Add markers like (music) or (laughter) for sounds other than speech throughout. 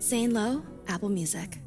Zane Lowe, Apple Music.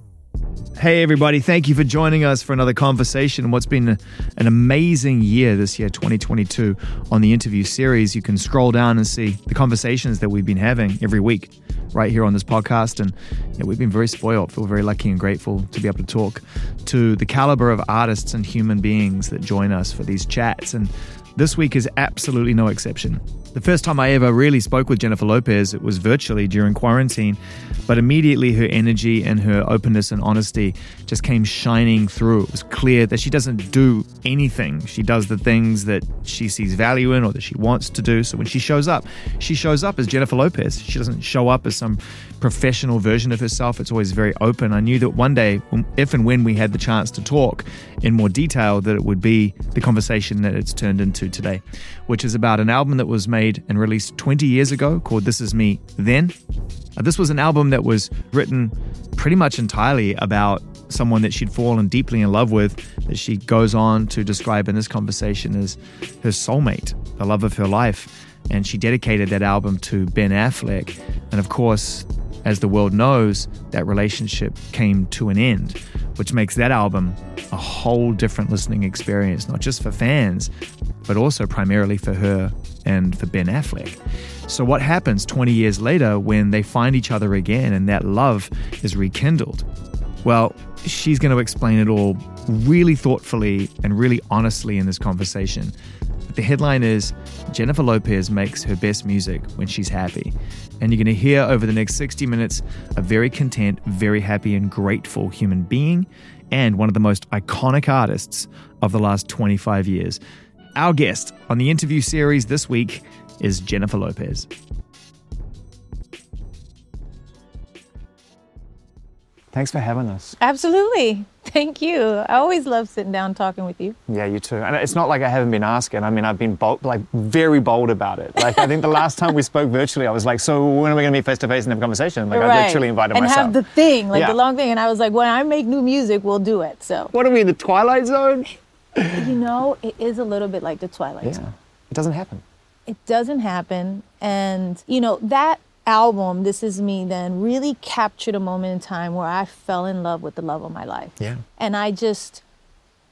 Hey, everybody. Thank you for joining us for another conversation. What's been an amazing year this year, 2022, on the interview series. You can scroll down and see the conversations that we've been having every week right here on this podcast. And yeah, we've been very spoiled, feel very lucky and grateful to be able to talk to the caliber of artists and human beings that join us for these chats. And this week is absolutely no exception. The first time I ever really spoke with Jennifer Lopez, it was virtually during quarantine, but immediately her energy and her openness and honesty just came shining through. It was clear that she doesn't do anything. She does the things that she sees value in or that she wants to do. So when she shows up, she shows up as Jennifer Lopez. She doesn't show up as some professional version of herself. It's always very open. I knew that one day, if and when we had the chance to talk in more detail, that it would be the conversation that it's turned into today, which is about an album that was made and released 20 years ago called This Is Me Then. Uh, this was an album that was written pretty much entirely about someone that she'd fallen deeply in love with, that she goes on to describe in this conversation as her soulmate, the love of her life. And she dedicated that album to Ben Affleck. And of course, as the world knows, that relationship came to an end, which makes that album a whole different listening experience, not just for fans, but also primarily for her and for Ben Affleck. So, what happens 20 years later when they find each other again and that love is rekindled? Well, she's going to explain it all really thoughtfully and really honestly in this conversation. The headline is Jennifer Lopez makes her best music when she's happy. And you're going to hear over the next 60 minutes a very content, very happy, and grateful human being and one of the most iconic artists of the last 25 years. Our guest on the interview series this week is Jennifer Lopez. Thanks for having us. Absolutely. Thank you. I always love sitting down talking with you. Yeah, you too. And it's not like I haven't been asking. I mean, I've been bold, like very bold about it. Like I think the last time we spoke virtually, I was like, "So when are we going to meet face to face and have a conversation?" Like right. I literally invited and myself. And have the thing, like yeah. the long thing. And I was like, "When I make new music, we'll do it." So. What are we in the Twilight Zone? you know, it is a little bit like the Twilight yeah. Zone. It doesn't happen. It doesn't happen, and you know that album, This Is Me, then really captured a moment in time where I fell in love with the love of my life. Yeah. And I just,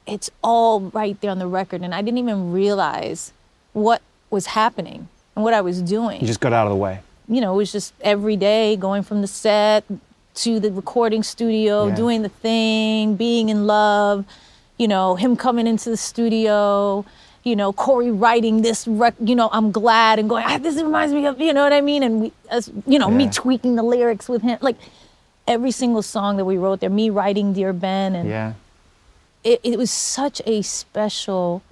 it's all right there on the record. And I didn't even realize what was happening and what I was doing. You just got out of the way. You know, it was just every day going from the set to the recording studio, Yeah. doing the thing, being in love, you know, him coming into the studio, you know, Cory writing this, rec- you know, I'm glad and going, ah, this reminds me of, you know what I mean? And we, as, you know, me tweaking the lyrics with him, like every single song that we wrote there, me writing Dear Ben, and Yeah. it, it was such a special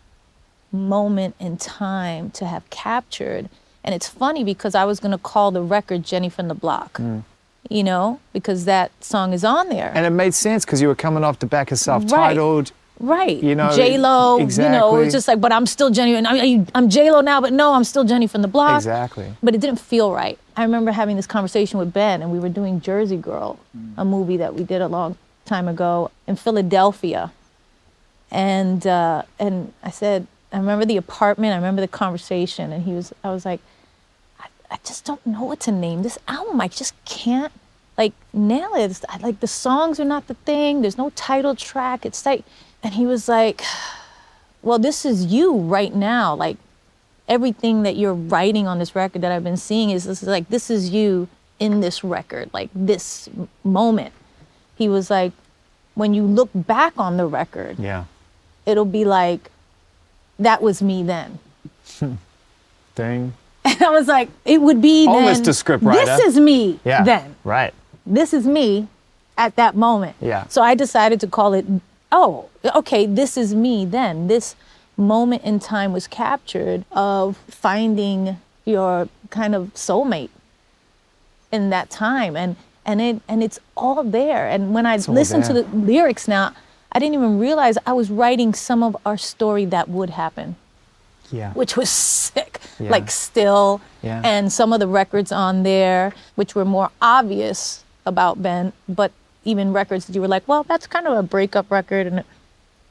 moment in time to have captured. And it's funny because I was going to call the record Jenny from the Block, you know, because that song is on there. And it made sense because you were coming off the back of self-titled. Right. You know, J Lo. You know, exactly. it's just like, but I'm still Jenny. And I mean, I'm J Lo now, but no, I'm still Jenny from the block. Exactly. But it didn't feel right. I remember having this conversation with Ben, and we were doing Jersey Girl, a movie that we did a long time ago in Philadelphia. And uh, and I said, I remember the apartment. I remember the conversation, and he was. I was like, I, I just don't know what to name this album. I just can't like nail it. It's- like the songs are not the thing. There's no title track. It's like, and he was like, well, this is you right now. Like everything that you're writing on this record that I've been seeing is this is like this is you in this record, like this moment. He was like, when you look back on the record, Yeah. it'll be like, that was me then. Hmm. Dang. And (laughs) I was like, it would be Almost then, a scriptwriter. This is me Yeah. then. Right. This is me at that moment. Yeah. So I decided to call it, oh, okay, this is me then. This moment in time was captured of finding your kind of soulmate in that time. And and it and it's all there. And when I listen to the lyrics now, I didn't even realize I was writing some of our story that would happen Yeah. which was sick. Yeah. Like still, Yeah. and some of the records on there, which were more obvious about Ben, but even records that you were like, well, that's kind of a breakup record, and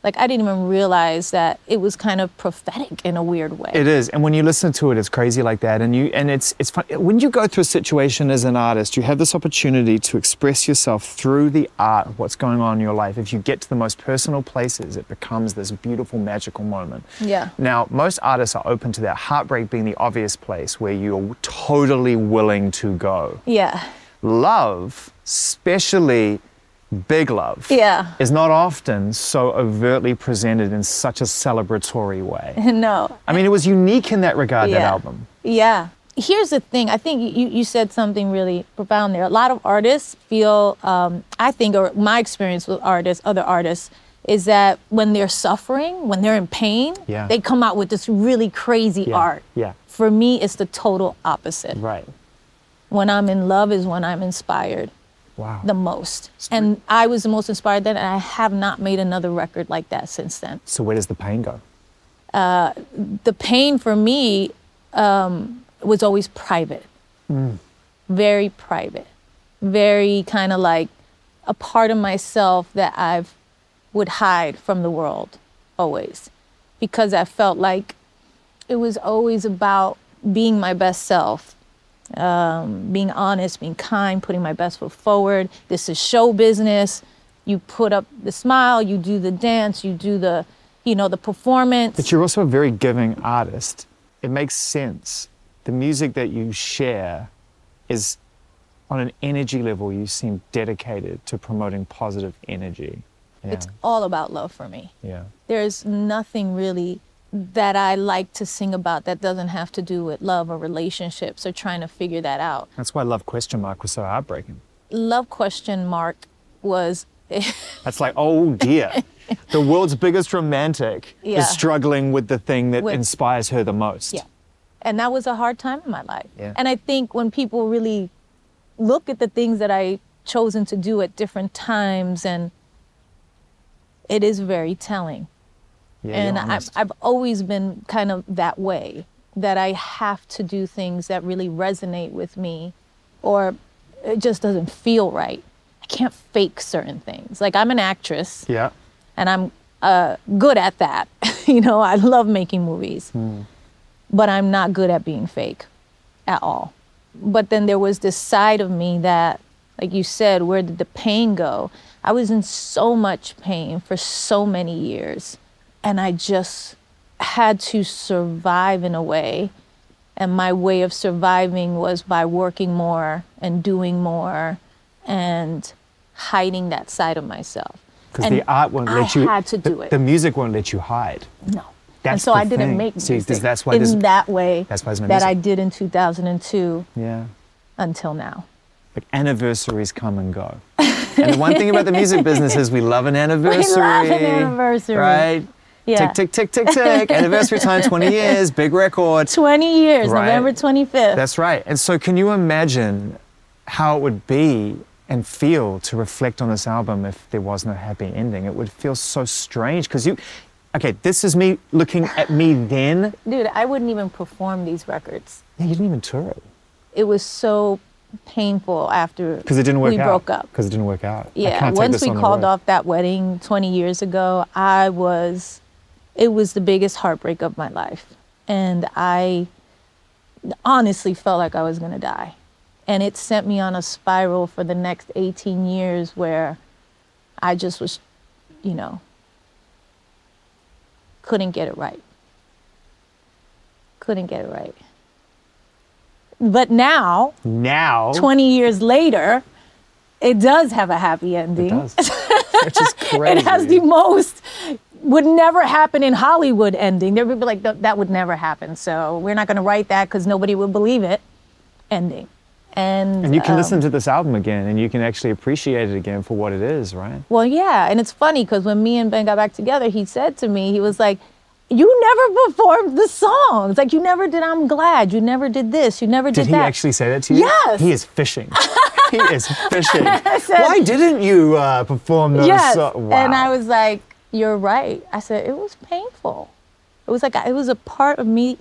Like I didn't even realize that it was kind of prophetic in a weird way. It is, and when you listen to it, it's crazy like that. And you, and it's it's fun. When you go through a situation as an artist, you have this opportunity to express yourself through the art of what's going on in your life. If you get to the most personal places, it becomes this beautiful, magical moment. Yeah. Now, most artists are open to that. Heartbreak being the obvious place where you're totally willing to go. yeah. Love, especially big love, Yeah. is not often so overtly presented in such a celebratory way. (laughs) no. I mean, it was unique in that regard, that album. Yeah. Here's the thing. I think you, you said something really profound there. A lot of artists feel, um, I think, or my experience with artists, other artists, is that when they're suffering, when they're in pain, Yeah. they come out with this really crazy Yeah. art. Yeah. For me, it's the total opposite. Right. When I'm in love is when I'm inspired Wow. the most. And I was the most inspired then, and I have not made another record like that since then. so where does the pain go? the pain for me um, was always private, very private, very kind of like a part of myself that I've would hide from the world always, because I felt like it was always about being my best self, um, being honest, being kind, putting my best foot forward. This is show business. You put up the smile, you do the dance, you do the, you know, the performance. But you're also a very giving artist. It makes sense. The music that you share is on an energy level, you seem dedicated to promoting positive energy. Yeah. It's all about love for me. yeah. There's nothing really that I like to sing about that doesn't have to do with love or relationships or trying to figure that out. That's why Love Question Mark was so heartbreaking. Love question mark was (laughs) That's like, oh dear. the world's biggest romantic Yeah. is struggling with the thing that With- inspires her the most. Yeah. And that was a hard time in my life. Yeah. And I think when people really look at the things that I chosen to do at different times and it is very telling. Yeah, and I've. I've always been kind of that way that I have to do things that really resonate with me or it just doesn't feel right. I can't fake certain things. Like I'm an actress yeah. and I'm uh, good at that. (laughs) you know, I love making movies, but I'm not good at being fake at all. But then there was this side of me that, like you said, where did the pain go? I was in so much pain for so many years, and I just had to survive in a way. And my way of surviving was by working more and doing more and hiding that side of myself. Because the art won't I let you. had to the, do it. The music won't let you hide. No. and That's so the I didn't thing. make music this- that's why in that way that's why that I did in 2002 Yeah. until now. Like anniversaries come and go. and the one thing about the music (laughs) business is we love an anniversary. Love an anniversary. Right? Yeah. Tick, tick, tick, tick, tick. (laughs) anniversary time, 20 years, big record. 20 years, Right. November 25th. That's right. And so, can you imagine how it would be and feel to reflect on this album if there was no happy ending? It would feel so strange because you. Okay, this is me looking at me then. Dude, I wouldn't even perform these records. Yeah, you didn't even tour it It was so painful after because it didn't work we out. broke up. Because it didn't work out. Yeah, once we on called off that wedding 20 years ago, I was, it was the biggest heartbreak of my life. And I honestly felt like I was going to die. And it sent me on a spiral for the next 18 years where I just was, you know, couldn't get it right. Couldn't get it right. But now, now. 20 years later, it does have a happy ending. It does. Which is crazy. (laughs) It has the most would never happen in Hollywood ending. There would be like "That- that would never happen. So we're not going to write that because nobody would believe it. Ending, and And you can um, listen to this album again and you can actually appreciate it again for what it is, right? Well, yeah, and it's funny because when me and Ben got back together, he said to me, he was like, "You never performed the songs. Like you never did. I'm glad you never did this. You never did, Did he actually say that to you? Yes. He is fishing. he is (laughs) fishing. said- Why didn't you uh, perform those yes. so- wow. And I was like, "You're right." I said it was painful. It was like it was a part of me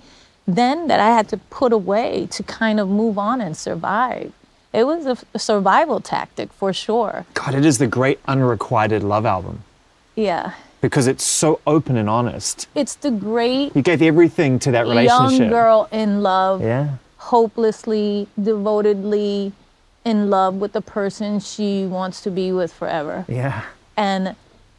then that I had to put away to kind of move on and survive. It was a, a survival tactic for sure. God, it is the great unrequited love album. Yeah, because it's so open and honest. It's the great You gave everything to that relationship. young girl in love, Yeah. hopelessly, devotedly in love with the person she wants to be with forever. Yeah. and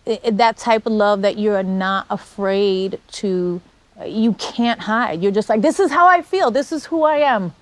i- i- that type of love that you're not afraid to you can't hide you're just like this is how i feel this is who i am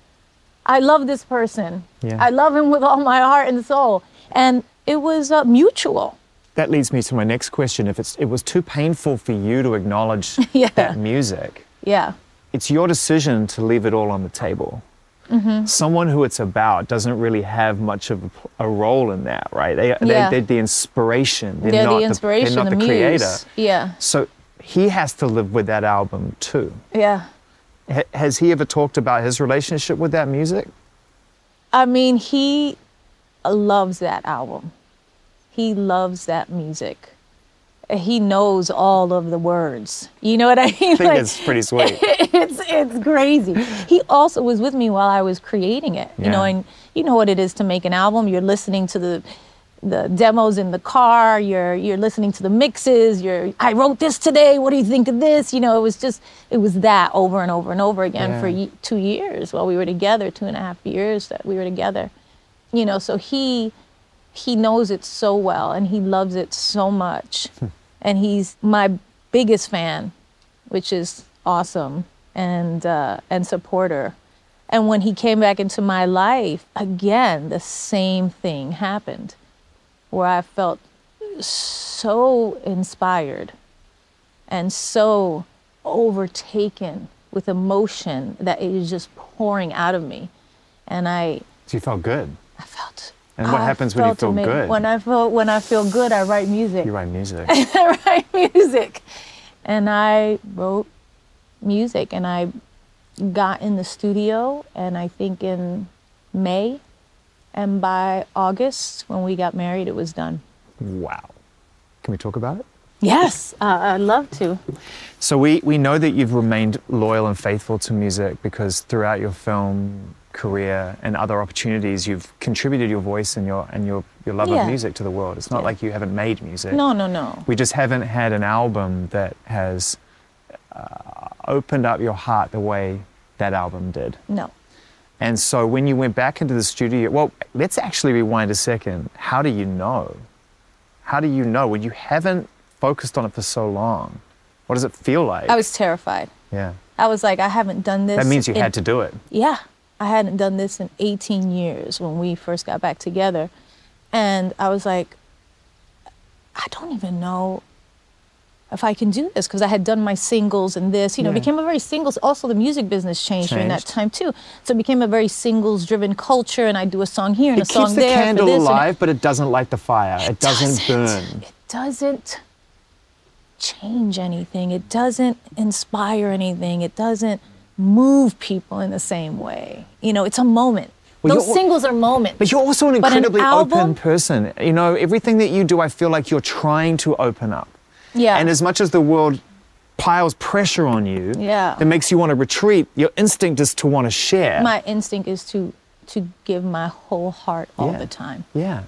i love this person Yeah. i love him with all my heart and soul and it was uh, mutual That leads me to my next question. If it's, it was too painful for you to acknowledge (laughs) Yeah. that music, yeah it's your decision to leave it all on the table. Mm-hmm. Someone who it's about doesn't really have much of a, a role in that, right? They, Yeah. they, they're the inspiration. They're, they're not the inspiration they're not the, the, creator. yeah So he has to live with that album too. yeah Ha- has he ever talked about his relationship with that music? I mean, he loves that album. He loves that music. He knows all of the words. You know what I (laughs) mean? I think it's pretty sweet. (laughs) it's it's crazy. He also was with me while I was creating it. You know, and you know what it is to make an album. You're listening to the the demos in the car. You're you're listening to the mixes. You're I wrote this today. What do you think of this? You know, it was just it was that over and over and over again for Yeah. ye- two years while we were together. Two and a half years that we were together. You know, so he he knows it so well and he loves it so much. Hmm. And he's my biggest fan, which is awesome and uh, and supporter. And when he came back into my life, again, the same thing happened, where I felt so inspired and so overtaken with emotion that it was just pouring out of me. And I, So you felt good. And what I happens when you feel good? When I feel when I feel good, I write music. You write music. (laughs) I write music. And I wrote music and I got in the studio and I think in May and by August when we got married it was done. wow. Can we talk about it? Yes, uh, I'd love to. So we, we know that you've remained loyal and faithful to music because throughout your film career and other opportunities, you've contributed your voice and your and your, your love Yeah. of music to the world. It's not Yeah. like you haven't made music. No, no, no. We just haven't had an album that has uh, opened up your heart the way that album did. No. And so when you went back into the studio, well, let's actually rewind a second. How do you know? How do you know when you haven't focused on it for so long? What does it feel like? I was terrified. yeah. I was like, I haven't done this. That means you in- had to do it. Yeah, I hadn't done this in 18 years when we first got back together. And I was like, I don't even know if I can do this because I had done my singles and this, you know, Yeah. became a very singles. Also, the music business changed, during that time too. So it became a very singles driven culture, and I do a song here and It a song keeps the candle alive, but it doesn't light the fire. It, doesn't, burn. It doesn't change anything. It doesn't inspire anything. It doesn't move people in the same way. You know, it's a moment. Well, Those singles are moments. But you're also an But an incredibly open person. You know, everything that you do, I feel like you're trying to open up. yeah. And as much as the world piles pressure on you, Yeah. that makes you want to retreat, your instinct is to want to share. my instinct is to to give my whole heart all Yeah. the time. yeah.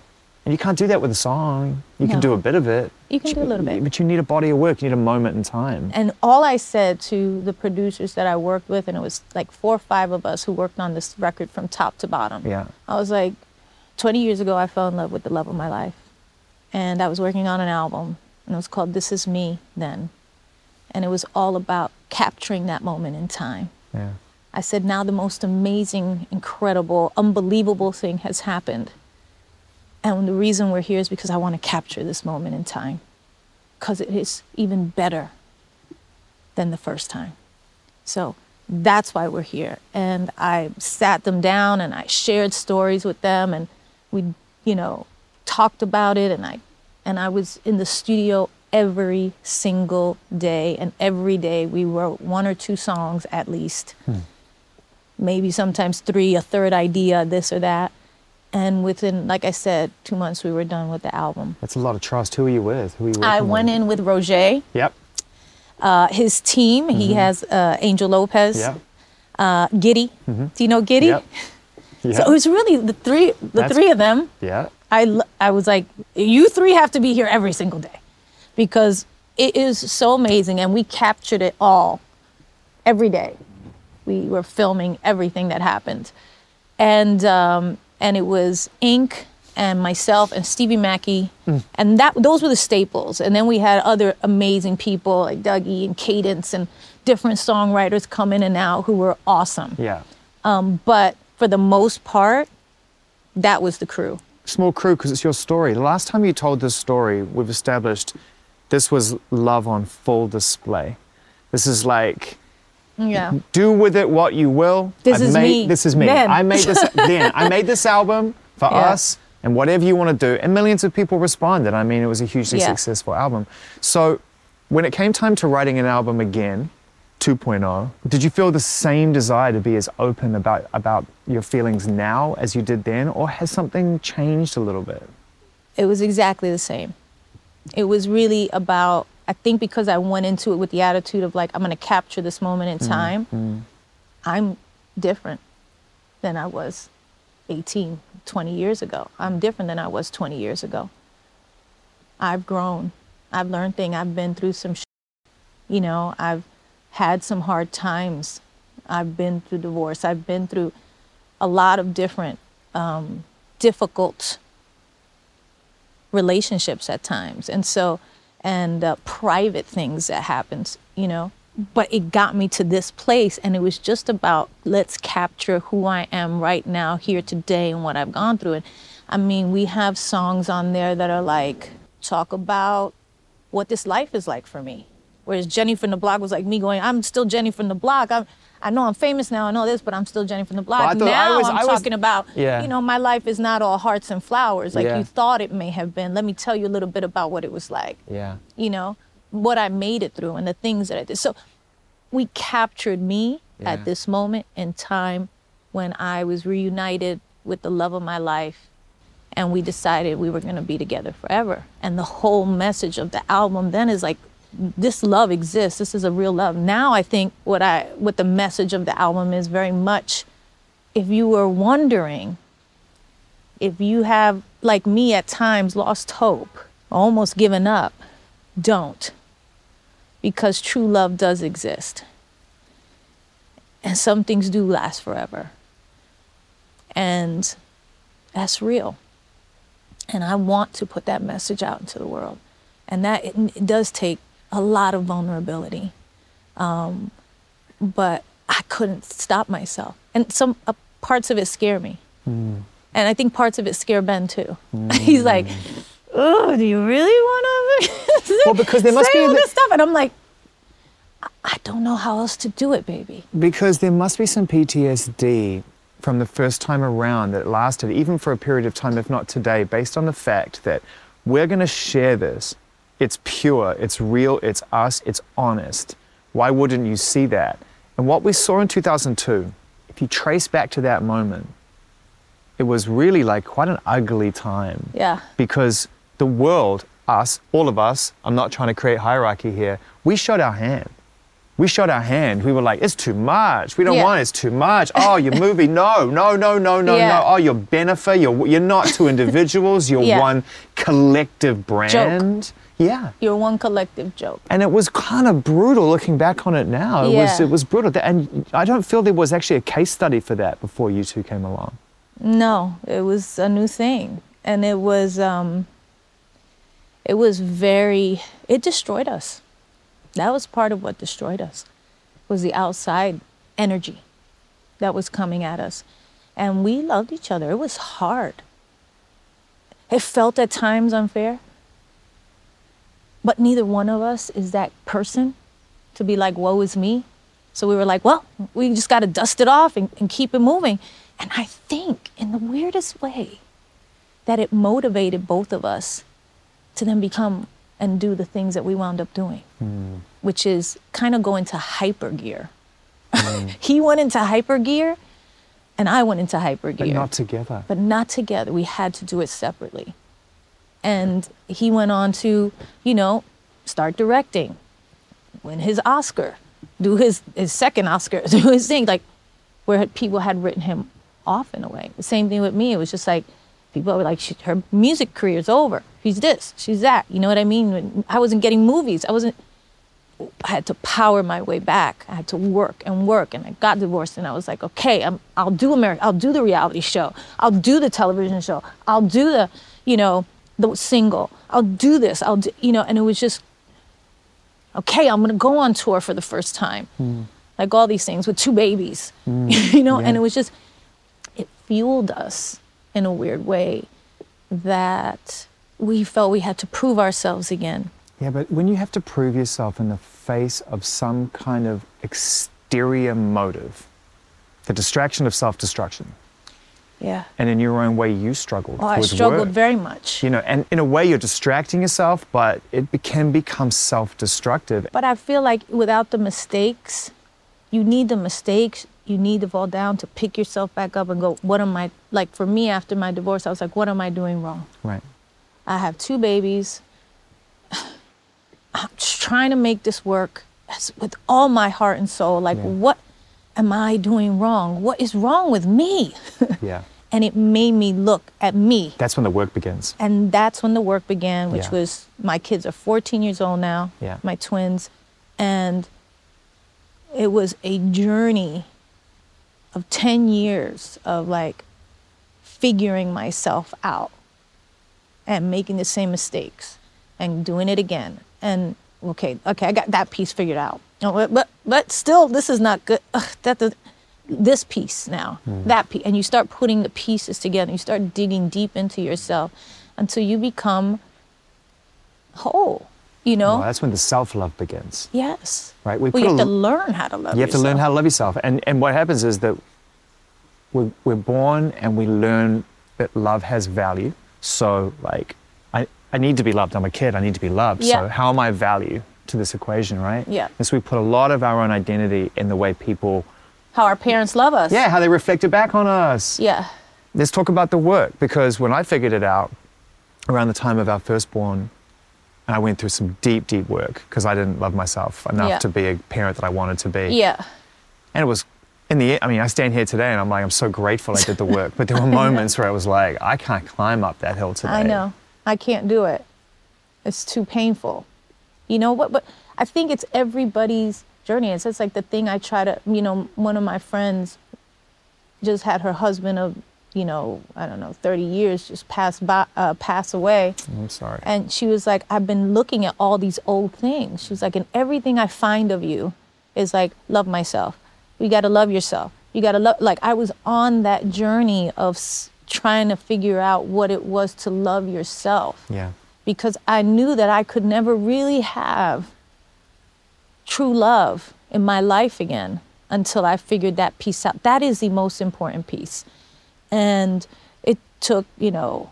And you can't do that with a song. You can do a bit of it. You can do a little bit. But you need a body of work. You need a moment in time. And all I said to the producers that I worked with, and it was like four or five of us who worked on this record from top to bottom. Yeah. I was like, 20 years ago, I fell in love with the love of my life. And I was working on an album, and it was called This Is Me then. And it was all about capturing that moment in time. Yeah. I said, now the most amazing, incredible, unbelievable thing has happened. And the reason we're here is because I want to capture this moment in time, because it is even better than the first time. So that's why we're here. And I sat them down and I shared stories with them, and we, you know, talked about it. And I, and I was in the studio every single day, and every day we wrote one or two songs at least hmm. maybe sometimes three, a third idea, this or that. And within, like I said, two months we were done with the album. That's a lot of trust. Who are you with? Who are you I went with? in with Rogét, Yep. uh, his team. He has uh, Angel Lopez, Yep. uh, Giddy. Do you know Giddy? Yep. Yeah. (laughs) So it was really the three, the That's- three of them. yeah. I, I was like, you three have to be here every single day because it is so amazing, and we captured it all every day. We were filming everything that happened, and um, and it was Ink and myself and Stevie Mackey, mm. and that those were the staples. And then we had other amazing people like Dougie and Cadence and different songwriters come in and out who were awesome. Yeah. Um, but for the most part, that was the crew. Small crew because it's your story. The last time you told this story, we've established this was love on full display. This is like Yeah. do with it what you will. This I've is made, me. This is me. I made this (laughs) then. I made this album for Yeah. us and whatever you want to do. And millions of people responded. I mean, it was a hugely Yeah. successful album. So when it came time to writing an album again, 2.0, did you feel the same desire to be as open about about your feelings now as you did then, or has something changed a little bit? It was exactly the same. It was really about, I think because I went into it with the attitude of like, I'm going to capture this moment in time, I'm different than I was 18, 20 years ago. I'm different than I was 20 years ago. I've grown. I've learned things. I've been through some sh- you know, I've had some hard times. I've been through divorce. I've been through a lot of different um, difficult relationships at times and so and uh, private things that happened you know? But it got me to this place and it was just about let's capture who i am right now here today and what i've gone through. And i mean we have songs on there that are like talk about what this life is like for me. Whereas jenny from the block was like me going i'm still jenny from the block. I'm I know I'm famous now. I know this, but I'm still Jenny from the block. Well, thought- I now was- I'm I was- talking about, Yeah. you know, my life is not all hearts and flowers like Yeah. you thought it may have been. Let me tell you a little bit about what it was like Yeah. you know, what I made it through and the things that I did. So we captured me Yeah. at this moment in time when I was reunited with the love of my life and we decided we were going to be together forever. And the whole message of the album then is like this love exists. This is a real love. Now I think what I what the message of the album is very much if you were wondering if you have like me at times lost hope, almost given up, don't. Because true love does exist. And some things do last forever. And that's real. And I want to put that message out into the world. And that it, it does take a lot of vulnerability. Um, but I couldn't stop myself. And some uh, parts of it scare me. And I think parts of it scare Ben too. (laughs) He's like, oh, do you really want to (laughs) Well, because there must be all the- this stuff? And I'm like, I- I don't know how else to do it, baby. Because there must be some PTSD from the first time around that lasted even for a period of time, if not today, based on the fact that we're going to share this. It's pure, it's real, it's us, it's honest. Why wouldn't you see that? And what we saw in 2002, if you trace back to that moment, it was really like quite an ugly time Yeah. because the world, us, all of us, I'm not trying to create hierarchy here, we showed our hand. We showed our hand. We were like, it's too much. We don't Yeah. want it. It's too much. Oh, your movie. No, no, no, no, no, Yeah. no. Oh, your benefit. You're, you're not two individuals. You're Yeah. one collective brand. Yeah. You're one collective joke. And it was kind of brutal looking back on it now. It was it was brutal. And I don't feel there was actually a case study for that before you two came along. No, it was a new thing. And it was um it was very it destroyed us. That was part of what destroyed us. Was the outside energy that was coming at us. And we loved each other. It was hard. It felt at times unfair. But neither one of us is that person to be like, woe is me. So we were like, well, we just got to dust it off and, and keep it moving. And I think, in the weirdest way, that it motivated both of us to then become and do the things that we wound up doing, hmm. which is kind of go into hyper gear. Hmm. (laughs) he went into hyper gear, and I went into hyper gear But not together. but not together. We had to do it separately. And he went on to, you know, start directing, win his Oscar, do his, his second Oscar, (laughs) do his thing, like where people had written him off in a way. The same thing with me. It was just like, people were like, her music career's over. She's this, she's that. You know what I mean? I wasn't getting movies. I wasn't. I had to power my way back. I had to work and work, and I got divorced. And I was like, okay, I'm, I'll do America. I'll do the reality show. I'll do the television show. I'll do the, you know, the single. I'll do this. I'll do, you know. And it was just, okay, I'm gonna go on tour for the first time, hmm. like all these things with two babies, (laughs) hmm. you know. And it was just, it fueled us in a weird way that we felt we had to prove ourselves again. Yeah, but when you have to prove yourself in the face of some kind of exterior motive, the distraction of self destruction, Yeah. and in your own way you struggled Oh, I struggled work. very much. You know, and in a way you're distracting yourself, but it can become self destructive. But I feel like without the mistakes, you need the mistakes. You need to fall down to pick yourself back up and go, what am I, like for me after my divorce, I was like, what am I doing wrong? Right. I have two babies. (sighs) I'm trying to make this work as- with all my heart and soul. Like, Yeah. what am I doing wrong? What is wrong with me? (laughs) Yeah. And it made me look at me. That's when the work begins. And that's when the work began, which Yeah. was my kids are 14 years old now, Yeah. my twins. And it was a journey of 10 years of like figuring myself out and making the same mistakes and doing it again. And okay, okay, I got that piece figured out. But, but, but still, this is not good. Ugh, that the, this piece now, hmm. that piece, and you start putting the pieces together. You start digging deep into yourself until you become whole. You know? Well, that's when the self love begins. yes. Right, we well, you have a to learn how to love You have to learn how to love yourself. And, and what happens is that we're, we're born and we learn that love has value. So, like, I, I need to be loved. I'm a kid. I need to be loved. Yeah. So, how am I value to this equation, right? Yeah. And so, we put a lot of our own identity in the way people, How our parents love us. yeah, how they reflect it back on us. Yeah. Let's talk about the work because when I figured it out around the time of our firstborn, and I went through some deep, deep work because I didn't love myself enough Yeah. to be a parent that I wanted to be. Yeah. And it was in the I mean, I stand here today and I'm like, I'm so grateful I did the work. But there were (laughs) moments where I was like, I can't climb up that hill today. I know. I can't do it. It's too painful. You know what? But I think it's everybody's journey. It's just like the thing I try to, you know, one of my friends just had her husband of, you know, I don't know, 30 years just pass by, uh, pass away. I'm sorry. And she was like, I've been looking at all these old things. She was like, and everything I find of you is like, love myself. You got to love yourself. You got to love, like, I was on that journey of s- trying to figure out what it was to love yourself yeah. because I knew that I could never really have true love in my life again until I figured that piece out. That is the most important piece. And it took, you know,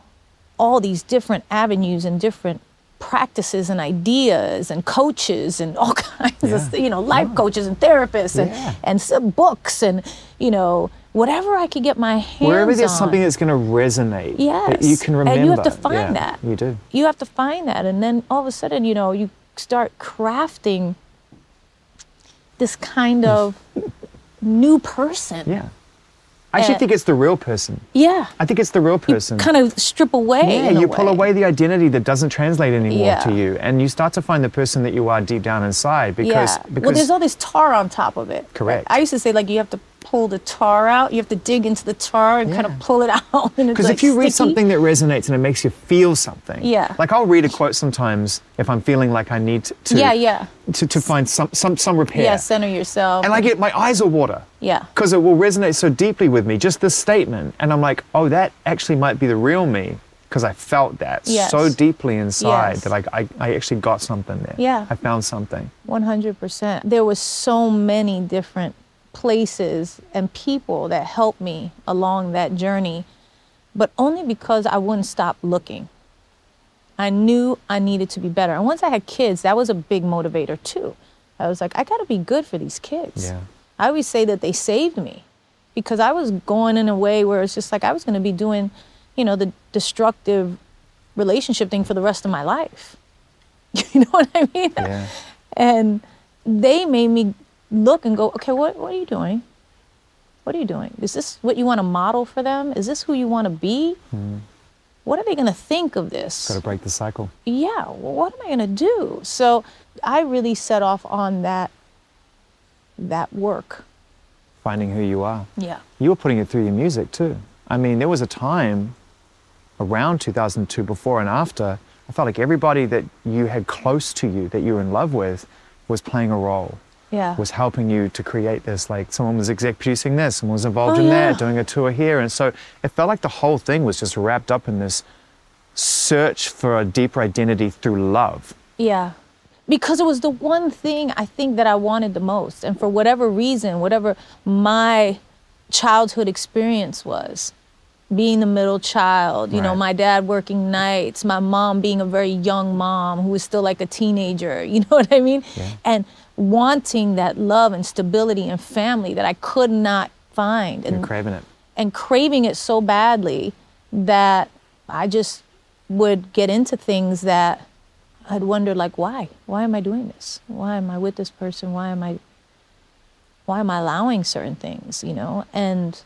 all these different avenues and different practices and ideas and coaches and all (laughs) kinds of, you know, life coaches and therapists and, Yeah. and some books and, you know, whatever I could get my hands Wherever there's on. something that's going to resonate, that you Yes. can And remember. you have to find Yeah, that. You do. You have to find that. And then all of a sudden, you know, you start crafting this kind of new person. Yeah. I actually Uh, think it's the real person. Yeah. I think it's the real person. Kind of strip away. yeah, you pull way. away the identity that doesn't translate anymore Yeah. to you, and you start to find the person that you are deep down inside. Because yeah. because well, there's all this tar on top of it. Correct. I used to say like you have to pull the tar out. You have to dig into the tar and kind of pull it (laughs) out. Because like if you read something that resonates and it makes you feel something, Yeah. Like I'll read a quote sometimes if I'm feeling like I need to, to Yeah, yeah. to, to find some some some repair. yeah, center yourself. And I get my eyes will water. Yeah. Because it will resonate so deeply with me, just this statement, and I'm like, oh, that actually might be the real me, because I felt that Yes. so deeply inside Yes. that I, I I actually got something there. Yeah. I found something. 100%. There was so many different places and people that helped me along that journey, but only because I wouldn't stop looking. I knew I needed to be better. And once I had kids, that was a big motivator too. I was like, I got to be good for these kids. Yeah. I always say that they saved me because I was going in a way where it's just like I was going to be doing, you know, the destructive relationship thing for the rest of my life. (laughs) You know what I mean? Yeah. And they made me look and go, okay, what, what are you doing? What are you doing? Is this what you want to model for them? Is this who you want to be? Hmm. what are they going to think of this? Got to break the cycle. yeah, well, what am I going to do? So I really set off on that that work. Finding who you are. Yeah. You were putting it through your music too. I mean, there was a time around 2002, before and after, I felt like everybody that you had close to you, that you were in love with, was playing a role. Yeah. was helping you to create this. Like someone was exec producing this, someone was involved Oh, in yeah. that, doing a tour here. And so it felt like the whole thing was just wrapped up in this search for a deeper identity through love. Yeah. Because it was the one thing I think that I wanted the most. And for whatever reason, whatever my childhood experience was, being the middle child, you know, my dad working nights, my mom being a very young mom who was still like a teenager, (laughs) you know what I mean? Yeah. And wanting that love and stability and family that I could not find. You're And craving it. and craving it so badly that I just would get into things that I'd wonder like why? Why am I doing this? Why am I with this person? Why am I why am I allowing certain things, you know? And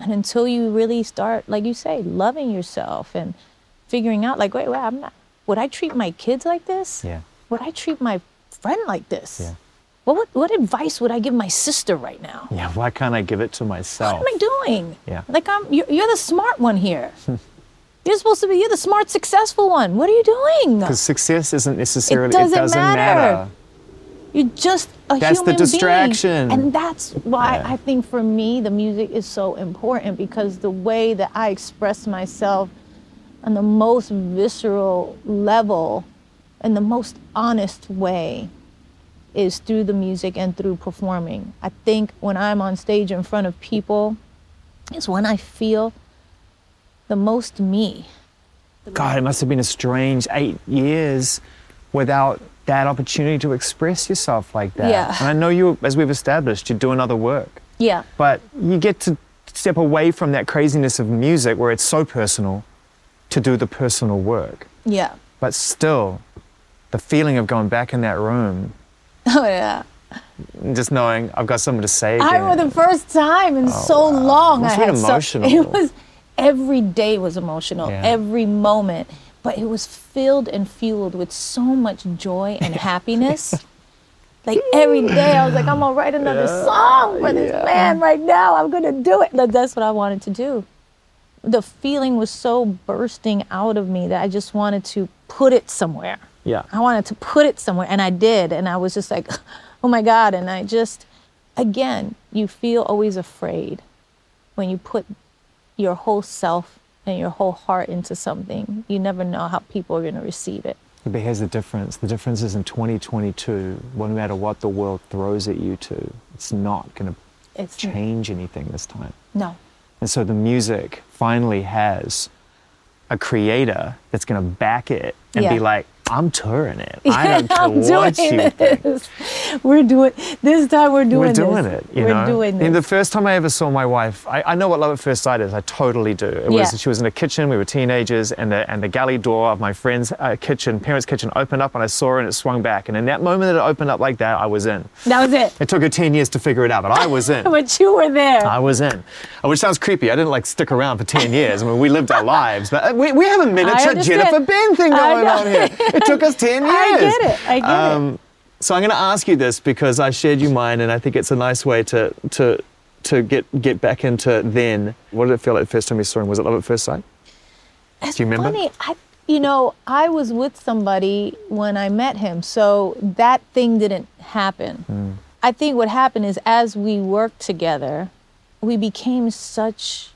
and until you really start like you say, loving yourself and figuring out like wait, wait, I'm not would I treat my kids like this? Yeah. Would I treat my friend like this? Yeah. What, what what advice would I give my sister right now? Yeah, why can't I give it to myself? What am I doing? Yeah. Like I'm you're, you're the smart one here. (laughs) you're supposed to be you're the smart successful one. What are you doing? Because success isn't necessarily, It doesn't matter. You're just a That's the human distraction. being. And that's why Yeah. I think for me the music is so important because the way that I express myself on the most visceral level and the most honest way is through the music and through performing. I think when I'm on stage in front of people is when I feel the most me. God, it must have been a strange eight years without that opportunity to express yourself like that. Yeah. And I know you, as we've established, you're doing other work, Yeah. but you get to step away from that craziness of music where it's so personal to do the personal work. Yeah. But still, the feeling of going back in that room (laughs) Oh yeah. just knowing I've got something to say again. I remember the first time in oh, so long Must I had been so- (laughs) emotional. it was every day was emotional, Yeah. every moment, but it was filled and fueled with so much joy and (laughs) happiness. like every day I was like, I'm gonna write another song for this man right now. I'm gonna do it. Like, That's what I wanted to do. The feeling was so bursting out of me that I just wanted to put it somewhere. Yeah. I wanted to put it somewhere, and I did. And I was just like, (laughs) oh my God. And I just, again, you feel always afraid when you put your whole self and your whole heart into something. You never know how people are going to receive it. But here's the difference. The difference is in 2022, no matter what the world throws at you to, it's not going to change anything this time. no. And so the music finally has a creator that's going to back it and Yeah. be like, I'm touring it. (laughs) I don't care I'm what doing you think. this. We're doing this time. We're doing We're doing this. it. We're know? doing this. the first time I ever saw my wife, I, I know what love at first sight is. I totally do. It was she was in a kitchen. We were teenagers, and the and the galley door of my friend's uh, kitchen, parents' kitchen, opened up, and I saw her, and it swung back. And in that moment that it opened up like that, I was in. that was it. It took her ten years to figure it out, but I was in. (laughs) But you were there. I was in, Uh, which sounds creepy. I didn't like stick around for 10 years. I mean, we lived our lives, but uh, we, we have a miniature. Jennifer Ben thing going on here. (laughs) It took us 10 (laughs) years. I get it. I get it. So I'm going to ask you this because I shared you mine, and I think it's a nice way to to to get get back into then. What did it feel like the first time you saw him? Was it love at first sight? It's Do you remember? Funny, I, you know, I was with somebody when I met him, so that thing didn't happen. Hmm. I think what happened is as we worked together, we became such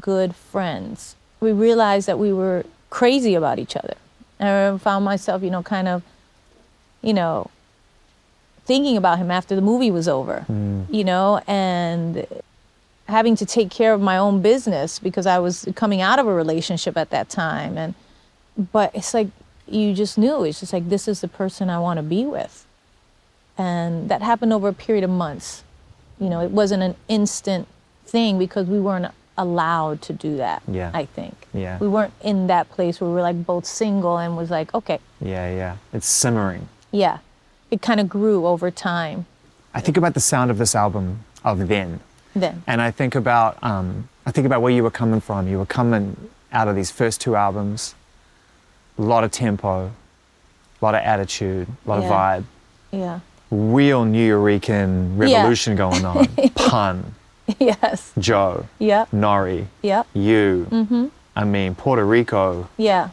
good friends. We realized that we were crazy about each other. I found myself, you know, kind of, you know, thinking about him after the movie was over, mm. you know, and having to take care of my own business because I was coming out of a relationship at that time. And but it's like you just knew it's just like this is the person I want to be with. And that happened over a period of months. You know, it wasn't an instant thing because we weren't allowed to do that. Yeah. I think. Yeah. We weren't in that place where we were like both single and was like, okay, Yeah, yeah. It's simmering. yeah. It kind of grew over time I think about the sound of this album of then. then. And I think about um, I think about where you were coming from. You were coming out of these first two albums. A lot of tempo, a lot of attitude, a lot Yeah. of vibe. Yeah. Real Nuyorican revolution going on. (laughs) Pun, (laughs) yes. Joe, Yep. N.O.R.E., Yep. you. Mm-hmm. I mean, Puerto Rico. Yeah.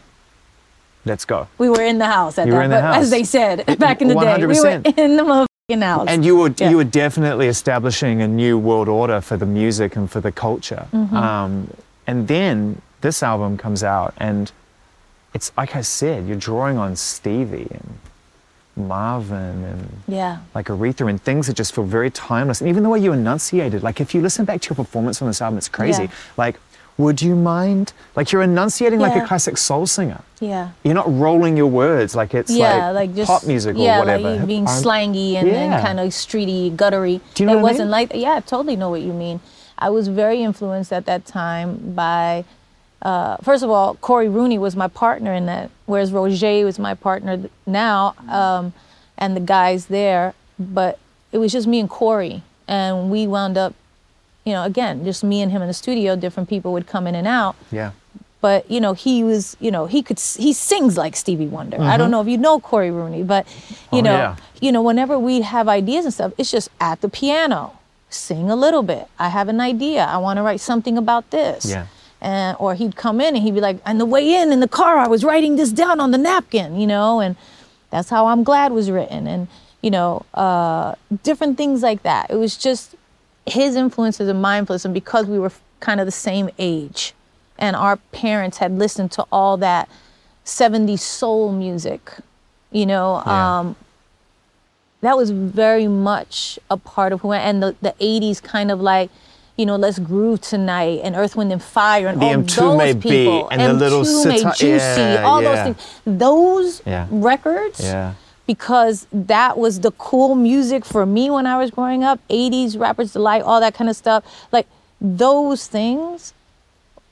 Let's go. We were in the house at You that, were in the but house. as they said back in the day. We were 100%. in the motherfucking house. And you were Yeah. you were definitely establishing a new world order for the music and for the culture. Mm-hmm. Um, and then this album comes out, and it's like I said, you're drawing on Stevie and Marvin and yeah. like Aretha and things that just feel very timeless. And even the way you enunciated, like if you listen back to your performance on this album, it's crazy. Yeah. Like, would you mind? Like you're enunciating like a classic soul singer. Yeah. You're not rolling your words like it's yeah, like, like, just pop music or yeah, whatever. like being I'm- slangy and, Yeah. and kind of streety, guttery. Do you know it what I wasn't mean? like yeah, I totally know what you mean. I was very influenced at that time by uh, first of all, Cory Rooney was my partner in that, whereas Rogét was my partner now, um, and the guys there. But it was just me and Cory, and we wound up, you know, again, just me and him in the studio. Different people would come in and out Yeah. but you know he was you know he could he sings like Stevie Wonder. I don't know if you know Cory Rooney, but you Oh, know yeah. you know whenever we have ideas and stuff, it's just at the piano, sing a little bit. I have an idea. I want to write something about this. Yeah. And or he'd come in and he'd be like, on the way in in the car, I was writing this down on the napkin, you know, and that's how I'm glad was written, and you know, uh, different things like that. It was just his influences and my influence, and because we were kind of the same age, and our parents had listened to all that 70s soul music, you know, Yeah. um, that was very much a part of who I and the, the 80s kind of like, you know, let's groove tonight and Earth, Wind and Fire and The all Mtume those May Be people. and the little Mtume sitar- Juicy, yeah, all yeah. those things. Those Yeah. records Yeah. because that was the cool music for me when I was growing up 80s, Rappers Delight, all that kind of stuff. Like those things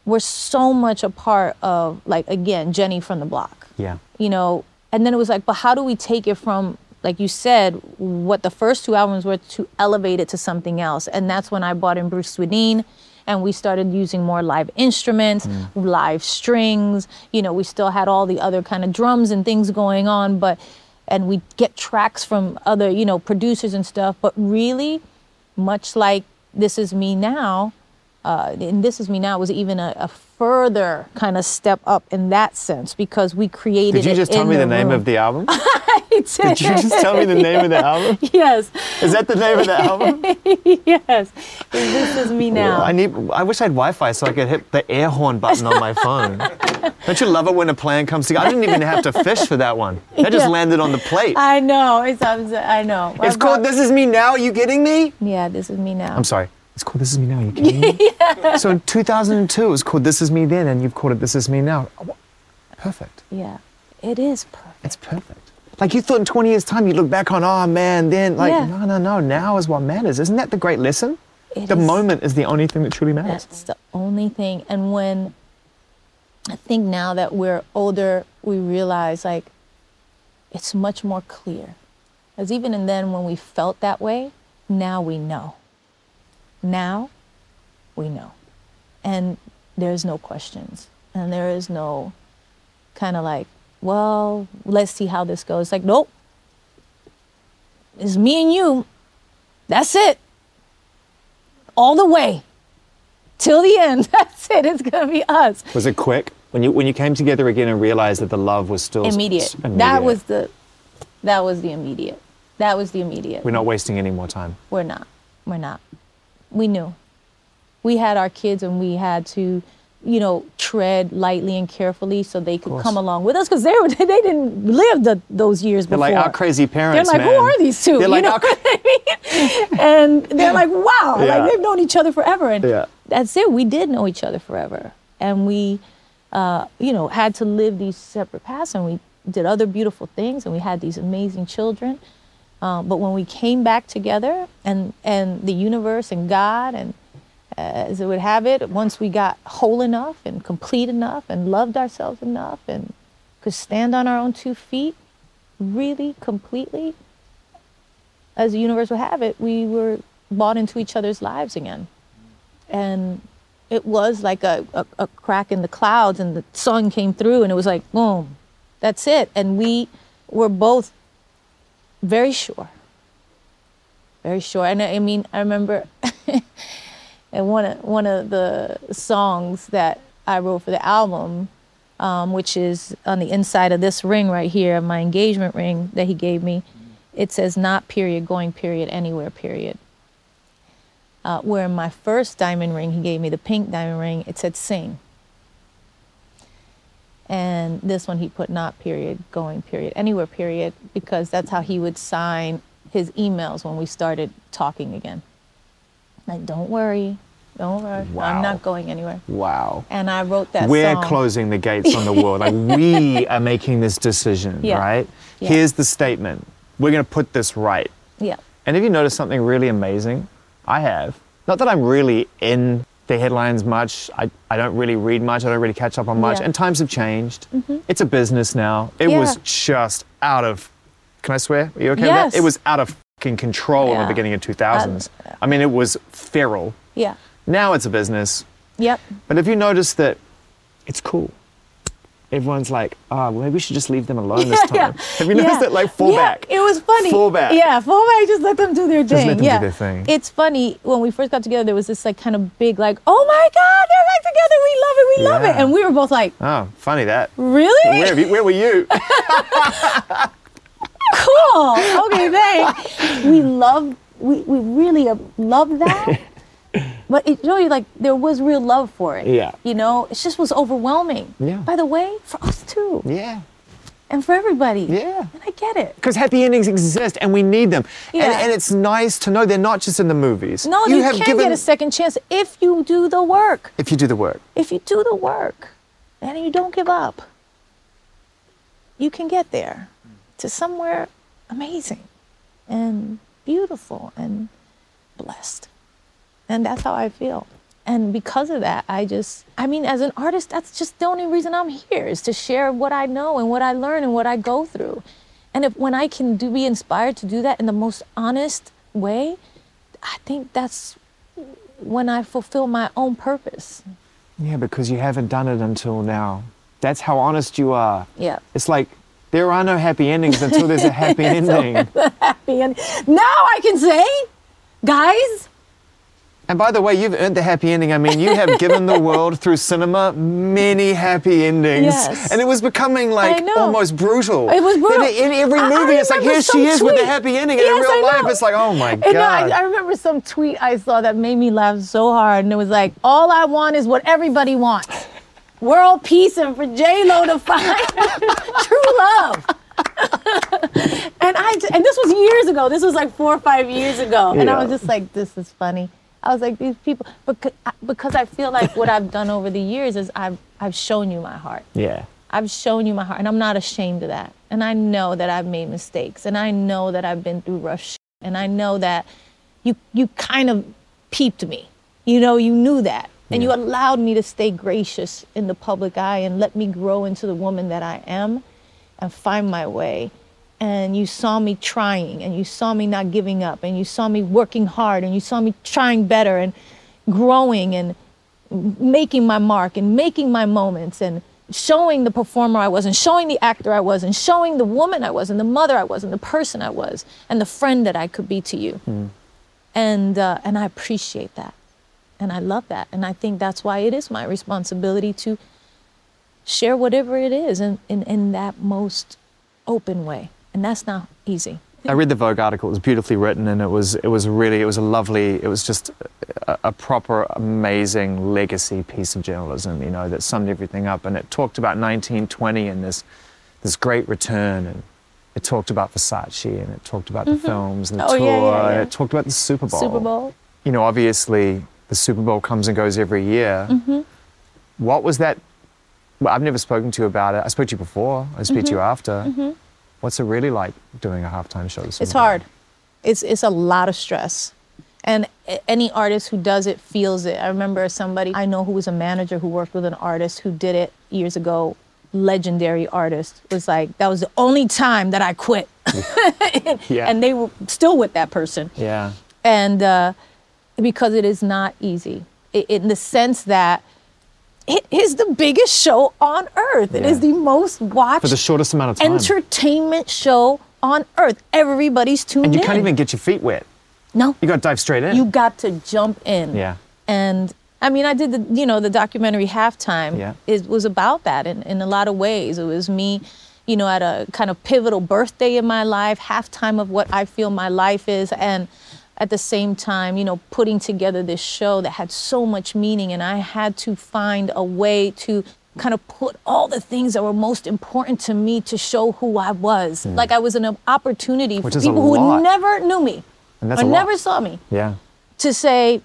were so much a part of, like, again, Jenny from the block Yeah. you know and then it was like but how do we take it from like you said what the first two albums were to elevate it to something else and that's when i brought in bruce swedien and we started using more live instruments live strings you know we still had all the other kind of drums and things going on but and we get tracks from other you know producers and stuff but really much like this is me now uh, and this is me now was even a, a further kind of step up in that sense because we created Did you just tell me the name room. of the album? (laughs) Did Did you just tell me the name of the album? (laughs) yes Is that the name of the album? (laughs) yes this is me now I need. I wish I had Wi-Fi so I could hit the air horn button on my phone. (laughs) Don't you love it when a plan comes together? I didn't even have to fish for that one. That just landed on the plate. i know it's I'm, i know It's called "This Is Me Now." Are you kidding me? yeah this is me now I'm sorry. It's called "This Is Me Now." Are you kidding me? yeah. So in 2002, it was called "This Is Me Then," and you've called it "This Is Me Now." Perfect. yeah it is perfect It's perfect. Like you thought in 20 years' time, you'd look back on, oh man, then like, Yeah. no, no, no. Now is what matters. Isn't that the great lesson? It the is- moment is the only thing that truly matters. That's the only thing. And when I think now that we're older, we realize like it's much more clear. As even and then when we felt that way, now we know. Now we know. And there's no questions. And there is no kind of like, well, let's see how this goes. Like, nope. It's me and you. That's it all the way till the end. (laughs) That's it. It's gonna be us. Was it quick when you when you came together again and realized that the love was still s- Immediate. That was the that was the immediate. That was the immediate. We're not wasting any more time. We're not. We're not. We knew. We had our kids and we had to, you know, tread lightly and carefully so they could come along with us because they were (laughs) they didn't live the, those years They're before. like our crazy parents. They're like, who are these 2 They're you like know what I mean? (laughs) and they're like, wow, Yeah. like they've known each other forever. And Yeah. that's it. We did know each other forever. And we, uh, you know, had to live these separate paths and we did other beautiful things and we had these amazing children. Um, but when we came back together and, and the universe and God and Uh, as it would have it, once we got whole enough and complete enough and loved ourselves enough and could stand on our own two feet, really completely, as the universe would have it, we were bought into each other's lives again. And it was like a, a, a crack in the clouds and the sun came through and it was like boom that's it. And we were both very sure. Very sure. And i, I mean i remember (laughs) and one of, one of the songs that i wrote for the album um, which is on the inside of this ring right here my engagement ring that he gave me it says not period going period anywhere period uh, where in my first diamond ring, he gave me the pink diamond ring, it said sing. And this one he put not period, going period, anywhere period, because that's how he would sign his emails when we started talking again. Like, don't worry, don't worry, Wow. I'm not going anywhere. Wow. And I wrote that We're song. closing the gates on the world. Like (laughs) we are making this decision, Yeah. right? Yeah. Here's the statement. We're going to put this right. Yeah. And have you noticed something really amazing? I have. Not that I'm really in the headlines much. I, I don't really read much. I don't really catch up on much. Yeah. And times have changed. Mhm. It's a business now. It was just out of, can I swear? Are you okay Yes. with that? It was out of fucking control in the beginning of 2000s. I mean, it was feral. Yeah. Now it's a business. Yep. But have you noticed that it's cool? Everyone's like, oh, well, maybe we should just leave them alone this (laughs) time. Have you noticed Yeah. that? Like, fall yeah. back. It was funny. Fall back. Yeah, fall back. Just let them do their thing. let them do yeah. their thing. It's funny when we first got together. There was this like kind of big like, oh my God, they're back together. We love it. We love it. And we were both like, Oh, funny that. really? Where, you, where were you? (laughs) (laughs) cool. Okay, thanks. we love. We we really love that. (laughs) But it really like there was real love for it. Yeah. You know, it just was overwhelming. Yeah. By the way, for us too, yeah. and for everybody. Yeah. And I get it. Because happy endings exist and we need them. And, Yeah. and it's nice to know they're not just in the movies. No, you, can get a second chance if you do the work. If you do the work. if you do the work and you don't give up, you can get there to somewhere amazing and beautiful and blessed. And that's how I feel. And because of that, I just, I mean, as an artist, that's just the only reason I'm here is to share what I know and what I learn and what I go through. And if when I can do be inspired to do that in the most honest way, I think that's when I fulfill my own purpose. Yeah, because you haven't done it until now. That's how honest you are. Yeah. It's like there are no happy endings until there's a happy (laughs) ending. And now I can say, guys, And by the way, you've earned the happy ending. I mean, you have given the world through cinema many happy endings. Yes. And it was becoming like almost brutal. It was brutal. In, in every I- I movie, it's like, here she is with the happy ending. And in real I life, it's like, oh my And I, God. I remember some tweet I saw that made me laugh so hard, and it was like, "All I want is what everybody wants: world peace and for J Lo to find (laughs) true love." (laughs) and I and this was years ago. This was like four or five years ago, and I was just like, "This is funny." I was like, "These people," because because I feel like what I've done over the years is I've I've shown you my heart. yeah. I've shown you my heart, and I'm not ashamed of that. And I know that I've made mistakes, and I know that I've been through rough shit, and I know that you you kind of peeped me. You know, you knew that, and you allowed me to stay gracious in the public eye and let me grow into the woman that I am, and find my way. And you saw me trying, and you saw me not giving up, and you saw me working hard, and you saw me trying better and growing and making my mark and making my moments and showing the performer I was and showing the actor I was and showing the woman I was and the mother I was and the person I was and the friend that I could be to you. And uh, and I appreciate that. And I love that. And I think that's why it is my responsibility to share whatever it is in, in, in that most open way. And that's not easy. I read the Vogue article. It was beautifully written, and it was it was really it was a lovely. It was just a, a proper, amazing legacy piece of journalism. You know that summed everything up, and it talked about 1920 and this this great return, and it talked about Versace, and it talked about the mm-hmm. films and the Oh, tour, yeah, yeah, and it talked about the Super Bowl. Super Bowl. You know, obviously the Super Bowl comes and goes every year. Mm-hmm. What was that? Well, I've never spoken to you about it. I spoke to you before. I speak to you after. What's it really like doing a halftime show? at the Super It's Bowl? hard. It's it's a lot of stress. And any artist who does it feels it. I remember somebody I know who was a manager who worked with an artist who did it years ago. Legendary artist was like that was the only time that I quit, (laughs) Yeah. (laughs) and they were still with that person Yeah. and uh, because it is not easy in the sense that it is the biggest show on earth. It Yeah. is the most watched For the shortest amount of time. entertainment show on earth. Everybody's tuned in. and you in. can't even get your feet wet. no. You got to dive straight in. You got to jump in. Yeah. And I mean, I did the you know the documentary halftime. Yeah. It was about that in, in a lot of ways. It was me, you know, at a kind of pivotal birthday in my life, halftime of what I feel my life is, and at the same time, you know, putting together this show that had so much meaning, and I had to find a way to kind of put all the things that were most important to me to show who I was. Hmm. Like I was an opportunity. Which for people who never knew me And that's or never saw me yeah. to say,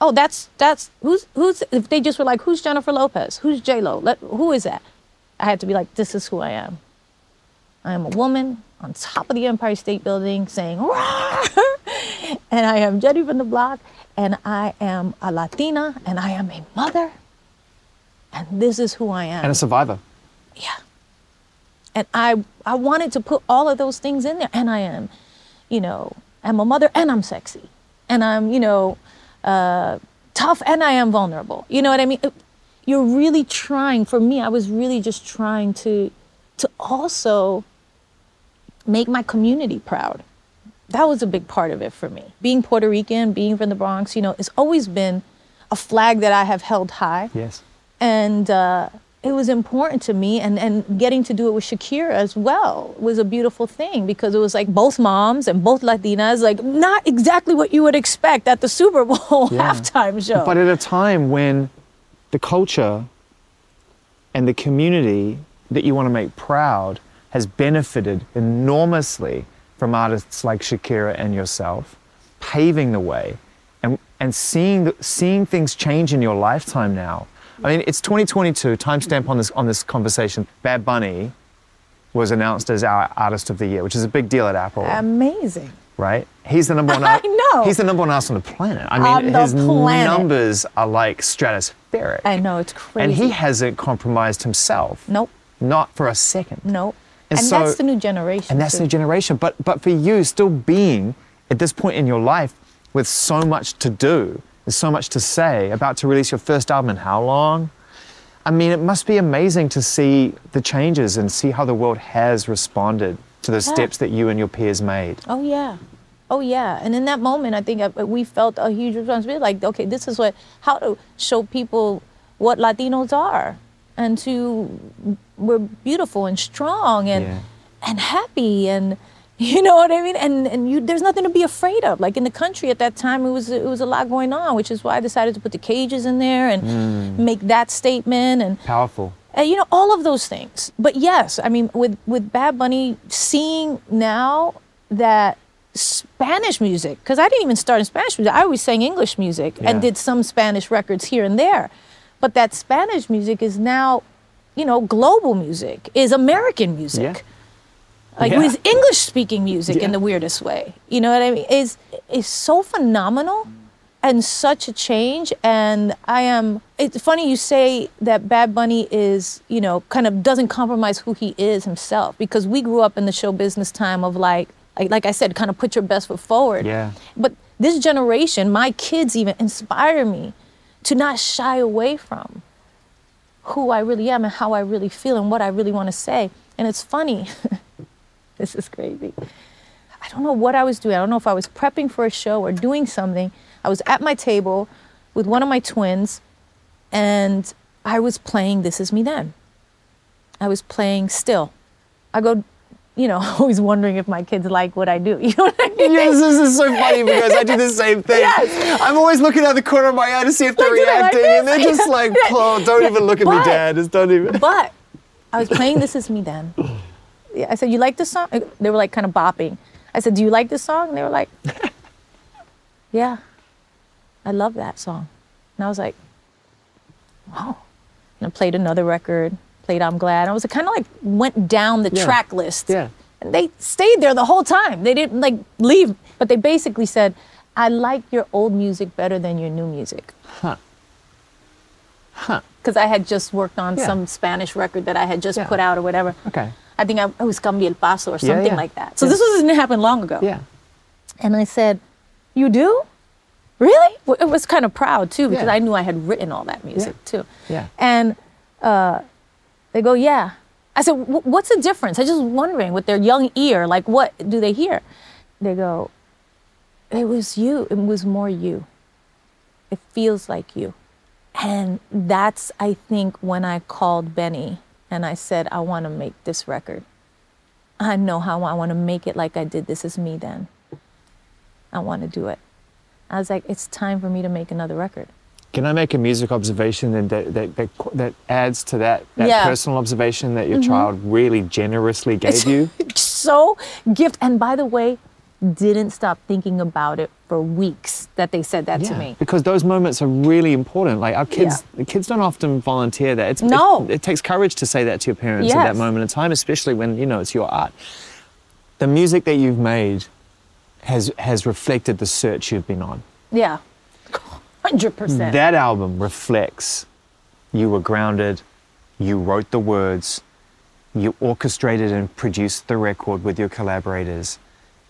oh, that's that's who's who's if they just were like, who's Jennifer Lopez? Who's J Lo? Who is that? I had to be like, this is who I am. I am a woman on top of the Empire State Building saying, and I am Jenny from the block, and I am a Latina, and I am a mother, and this is who I am. And a survivor. Yeah. And I I wanted to put all of those things in there. And I am, you know, I'm a mother and I'm sexy. And I'm, you know, uh, tough and I am vulnerable. You know what I mean? It- You're really trying, for me, I was really just trying to to also make my community proud. That was a big part of it for me. Being Puerto Rican, being from the Bronx, you know, it's always been a flag that I have held high Yes. and uh, it was important to me and, and getting to do it with shakira as well was a beautiful thing because it was like both moms and both latinas like not exactly what you would expect at the super bowl (laughs) Yeah. halftime show But at a time when the culture and the community that you want to make proud has benefited enormously from artists like Shakira and yourself, paving the way and, and seeing, the, seeing things change in your lifetime now. I mean, it's 2022, timestamp on this, on this conversation. Bad Bunny was announced as our Artist of the Year, which is a big deal at Apple amazing right? He's the number (laughs) one. I know. He's the number one artist on the planet. I mean, his planet. numbers are like stratospheric. i know it's crazy And he hasn't compromised himself. nope Not for a second. nope And and, so- that's the new generation And that's too. new generation. But but for you, still being at this point in your life with so much to do, there's so much to say, about to release your first album in how long? I mean, it must be amazing to see the changes and see how the world has responded to the Yeah. steps that you and your peers made. Oh yeah, oh yeah. And in that moment, I think we felt a huge responsibility. Like, okay, this is what how to show people what Latinos are, and to we're beautiful and strong and Yeah. and happy and. (laughs) You know what I mean? And and you there's nothing to be afraid of. Like in the country at that time it was it was a lot going on, which is why I decided to put the cages in there and Mm. make that statement and Powerful. and, you know all of those things but yes i mean with with bad bunny seeing now that spanish music because i didn't even start in spanish music i always sang english music Yeah. and did some spanish records here and there but that spanish music is now you know global music is american music Yeah. like Yeah. with english speaking music Yeah. in the weirdest way you know what i mean is is so phenomenal and such a change and i am it's funny you say that bad bunny is you know kind of doesn't compromise who he is himself because we grew up in the show business time of like like, like i said kind of put your best foot forward Yeah. but this generation my kids even inspire me to not shy away from who i really am and how i really feel and what i really want to say and it's funny (laughs) this is crazy I don't know what I was doing. I don't know if I was prepping for a show or doing something. I was at my table with one of my twins and I was playing This Is Me Then. I was playing Still. I go, you know, (laughs) always wondering if my kids like what I do. (laughs) You know what I mean? Yes, this is so funny because I do the same thing. Yes. I'm always looking out the corner of my eye to see if they're Like, do they like reacting, and they're just like, (laughs) "Oh, don't even look at me, Dad. Just don't even." But I was playing This Is Me Then. Yeah, I said, You like this song? Uh, they were like kind of bopping. I said, Do you like this song? And they were like, Yeah, I love that song. And I was like, Wow. And I played another record, played I'm Glad. I was kind of like went down the Yeah. track list. Yeah. And they stayed there the whole time. They didn't like leave, but they basically said, I like your old music better than your new music. Huh. Huh. Because I had just worked on Yeah. some Spanish record that I had just Yeah. put out or whatever. Okay. I think I, it was Cambia el Paso or something yeah. like that. So this was, didn't happen long ago. Yeah. And I said, You do? really? Well, it was kind of proud too because. I knew I had written all that music too. Yeah. And uh, they go, yeah. I said, what's the difference? I'm just wondering with their young ear, like what do they hear? They go, it was you. It was more you. It feels like you. And that's, I think, when I called Benny and I said, I want to make this record. I know how I want to make it like I did This Is Me then. I want to do it. I was like, it's time for me to make another record. Can I make a music observation that that, that, that, that adds to that, that Yeah. personal observation that your mm-hmm. child really generously gave you? (laughs) so gift. And by the way, didn't stop thinking about it for weeks that they said that to me. Because those moments are really important. Like our kids, the kids don't often volunteer that. It's, No. it, takes courage to say that to your parents at that moment in time, especially when you know it's your art. The music that you've made has has reflected the search you've been on. Yeah. 100%. That album reflects you were grounded, you wrote the words, you orchestrated and produced the record with your collaborators.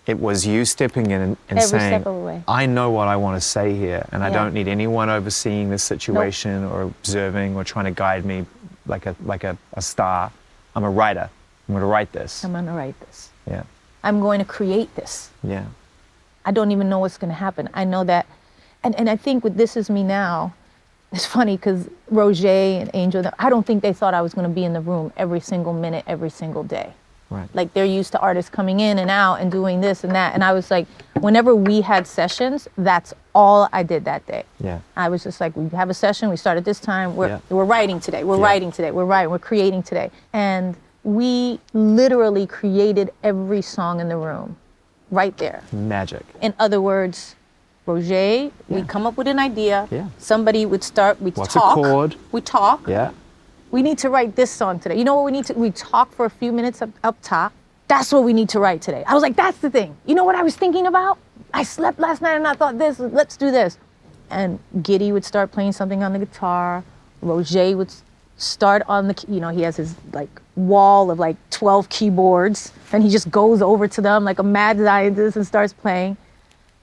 It was you stepping in and, and Every saying, step of the way. I know what I want to say here, and I don't need anyone overseeing this situation or observing or trying to guide me like a, like a, a star. I'm a writer. I'm going to write this. I'm going to write this. Yeah, I'm going to create this. yeah. I don't even know what's going to happen. I know that. And, and I think with This Is Me Now, it's funny because Rogét and Angel, I don't think they thought I was going to be in the room every single minute, every single day. Right. Like they're used to artists coming in and out and doing this and that. And I was like, whenever we had sessions, that's all I did that day. Yeah. I was just like, we have a session, we start at this time, we're, Yeah. we're writing today, we're Yeah. writing today, we're writing, we're creating today. And we literally created every song in the room right there. Magic. In other words, Rogét, we come up with an idea. Yeah. Somebody would start, we What's a talk. chord? We talk. Yeah. We need to write this song today. You know what we need to? We talk for a few minutes up, up top. That's what we need to write today. I was like, that's the thing. You know what I was thinking about? I slept last night and I thought this, let's do this. And Gitty would start playing something on the guitar. Rogét would start on the, you know, he has his like wall of like 12 keyboards and he just goes over to them like a mad scientist and starts playing.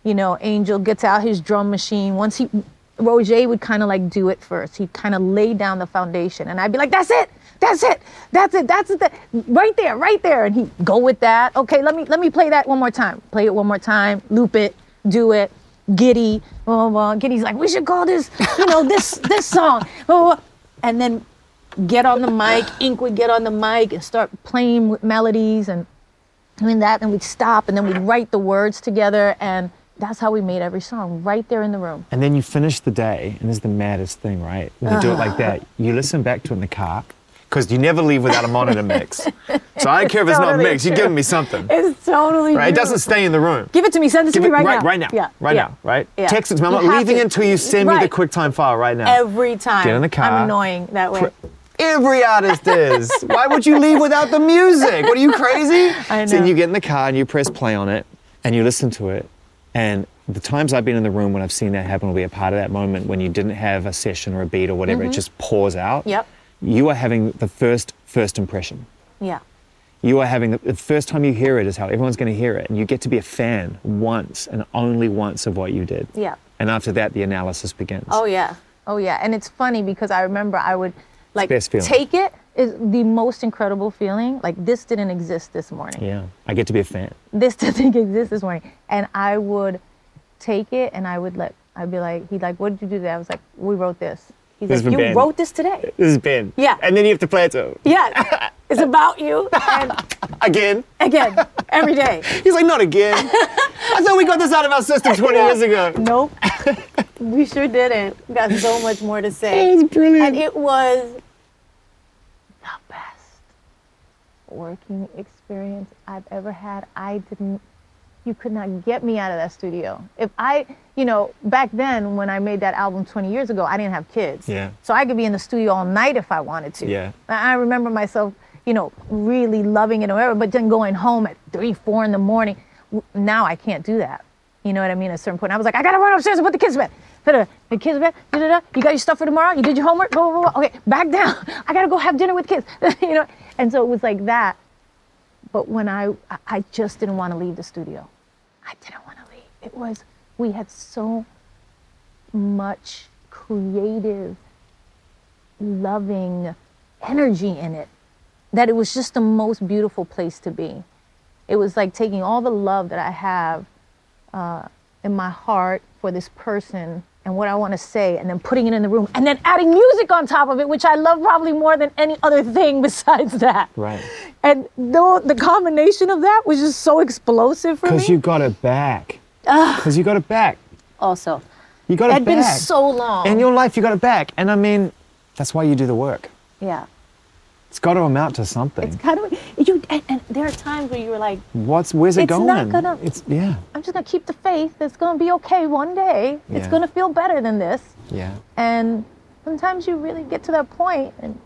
You know, Angel gets out his drum machine. Once he, Rogét would kind of like do it first. He'd kind of lay down the foundation, and I'd be like, "That's it, that's it, that's it, that's it, that, right there, right there." And he'd go with that. Okay, let me let me play that one more time. Play it one more time. Loop it. Do it. Gitty. Oh, well, Gitty's like, we should call this, you know, this (laughs) this song. And then get on the mic. Ink would get on the mic and start playing with melodies and doing that, and we'd stop, and then we'd write the words together, and that's how we made every song, right there in the room. And then you finish the day, and this is the maddest thing, right? When you do it like Uh-huh. that, you listen back to it in the car, because you never leave without a monitor mix. So I don't care if it's not Totally mixed, you're giving me something. It's totally Right? It doesn't stay in the room. Give it to me. Send it to Give me right, right, now. right now. Yeah. Right yeah. now, right? Yeah. Text it to me. I'm not leaving to. until you send me the QuickTime file right now. Every time. Get in the car. I'm annoying that way. Every artist is. Why would you leave without the music? What are you crazy? I So then you get in the car and you press play on it and you listen to it. And the times I've been in the room when I've seen that happen will be a part of that moment when you didn't have a session or a beat or whatever, it just pours out. Mm-hmm. Yep. You are having the first first impression. Yeah. You are having the, the first time you hear it is how everyone's going to hear it, and you get to be a fan once and only once of what you did. Yeah. And after that, the analysis begins. Oh yeah. Oh yeah. And it's funny because I remember I would like take it is the most incredible feeling. Like this didn't exist this morning. Yeah, I get to be a fan. This (laughs) didn't exist this morning. And I would take it and I would let I'd be like, he'd like, what did you do today? I was like, we wrote this. He's This like, you Ben." wrote this today. This is Ben. Yeah. And then you have to play it to him. Yeah. it's about you. And (laughs) Again. again, every day. (laughs) He's like, not again. I thought we got this out of our system 20 years ago. Nope. we sure didn't. We got so much more to say. That's brilliant. And it was the best working experience I've ever had. I didn't, you could not get me out of that studio. If I, you know, back then when I made that album 20 years ago, I didn't have kids. Yeah. So I could be in the studio all night if I wanted to. Yeah. I I remember myself, you know, really loving it or whatever, but then going home at three, four in the morning. Now I can't do that. You know what I mean? At a certain point, I was like, I gotta run upstairs and put the kids to bed. Da-da. The kids to bed. Da-da-da. You got your stuff for tomorrow. You did your homework. Blah, blah, blah. Okay, back (laughs) down. I gotta go have dinner with kids. (laughs) you know. And so it was like that. But when I, I- just didn't want to leave the studio. I didn't want to leave. It was we had so much creative, loving energy in it that it was just the most beautiful place to be. It was like taking all the love that I have uh, in my heart for this person and what I want to say, and then putting it in the room, and then adding music on top of it, which I love probably more than any other (laughs) thing besides that. Right. And the, the combination of that was just so explosive for me. Because you got it back. Because you got it back. also, You got it back. it had been so long. In your life, you got it back. And I mean, that's why you do the work. yeah. It's got to amount to something. It's kind of you, and, and there are times where you were like, What's where's it It's going? not gonna- It's yeah, I'm just gonna keep the faith. It's gonna be okay one day. It's gonna feel better than this. yeah. And sometimes you really get to that point, and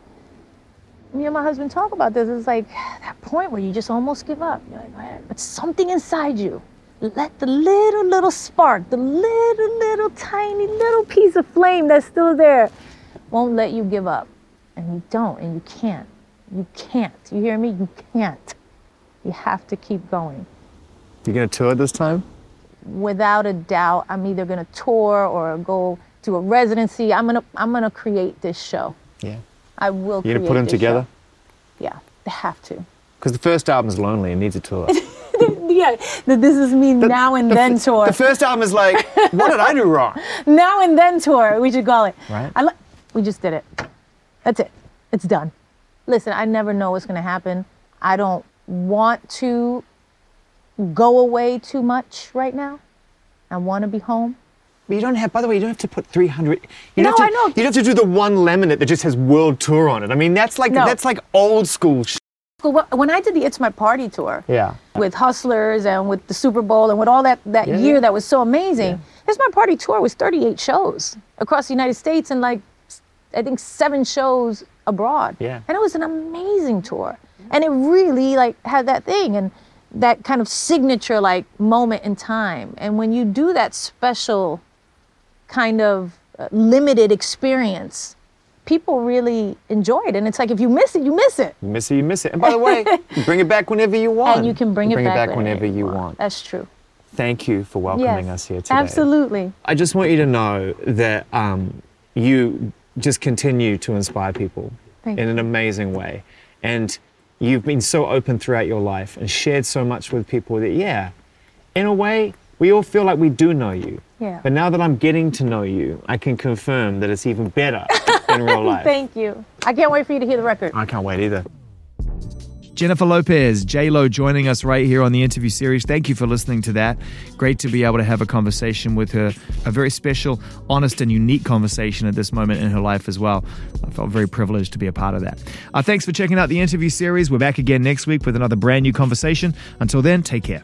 me and my husband talk about this. It's like that point where you just almost give up. You're like, but something inside you, let the little little spark, the little little tiny little piece of flame that's still there, won't let you give up, and you don't, and you can't. You can't. You hear me? You can't. You have to keep going You gonna tour this time? without a doubt, I'm either gonna tour or go to a residency. I'm gonna I'm gonna create this show. Yeah. I will. You gonna put them together? show. Yeah, they have to. Because the first album is lonely and needs a tour. (laughs) Yeah, the this is me now and The then tour. The first album is like, (laughs) what did I do wrong? now and then tour. We should call it. Right. I li- we just did it. That's it. It's done. Listen, I never know what's gonna happen. I don't want to go away too much right now. I want to be home. But you don't have, by the way, you don't have to put 300. You No, have I know. You don't have to do the one laminate that just has world tour on it. I mean, that's like No. that's like old school. Sh- When I did the It's My Party tour, yeah. with Hustlers and with the Super Bowl and with all that that Yeah, year yeah. that was so amazing. It's my party tour was 38 shows across the United States and like I think seven shows abroad. Yeah. And it was an amazing tour. And it really like had that thing and that kind of signature like moment in time. And when you do that special kind of uh, limited experience, people really enjoy it. And it's like if you miss it, you miss it. You miss it, you miss it. And by the way, (laughs) bring it back whenever you want. And you can bring, You it, back whenever you want. That's true. Thank you for welcoming yes. us here today. Absolutely. I just want you to know that um, you just continue to inspire people Thank in an amazing way. And you've been so open throughout your life and shared so much with people that, yeah, in a way, we all feel like we do know you. Yeah. But now that I'm getting to know you, I can confirm that it's even better in real (laughs) life. Thank you. I can't wait for you to hear the record. I can't wait either. Jennifer Lopez, J Lo, joining us right here on the interview series. Thank you for listening to that. Great to be able to have a conversation with her, a very special, honest, and unique conversation at this moment in her life as well. I felt very privileged to be a part of that. Uh, thanks for checking out the interview series. We're back again next week with another brand new conversation. Until then, take care.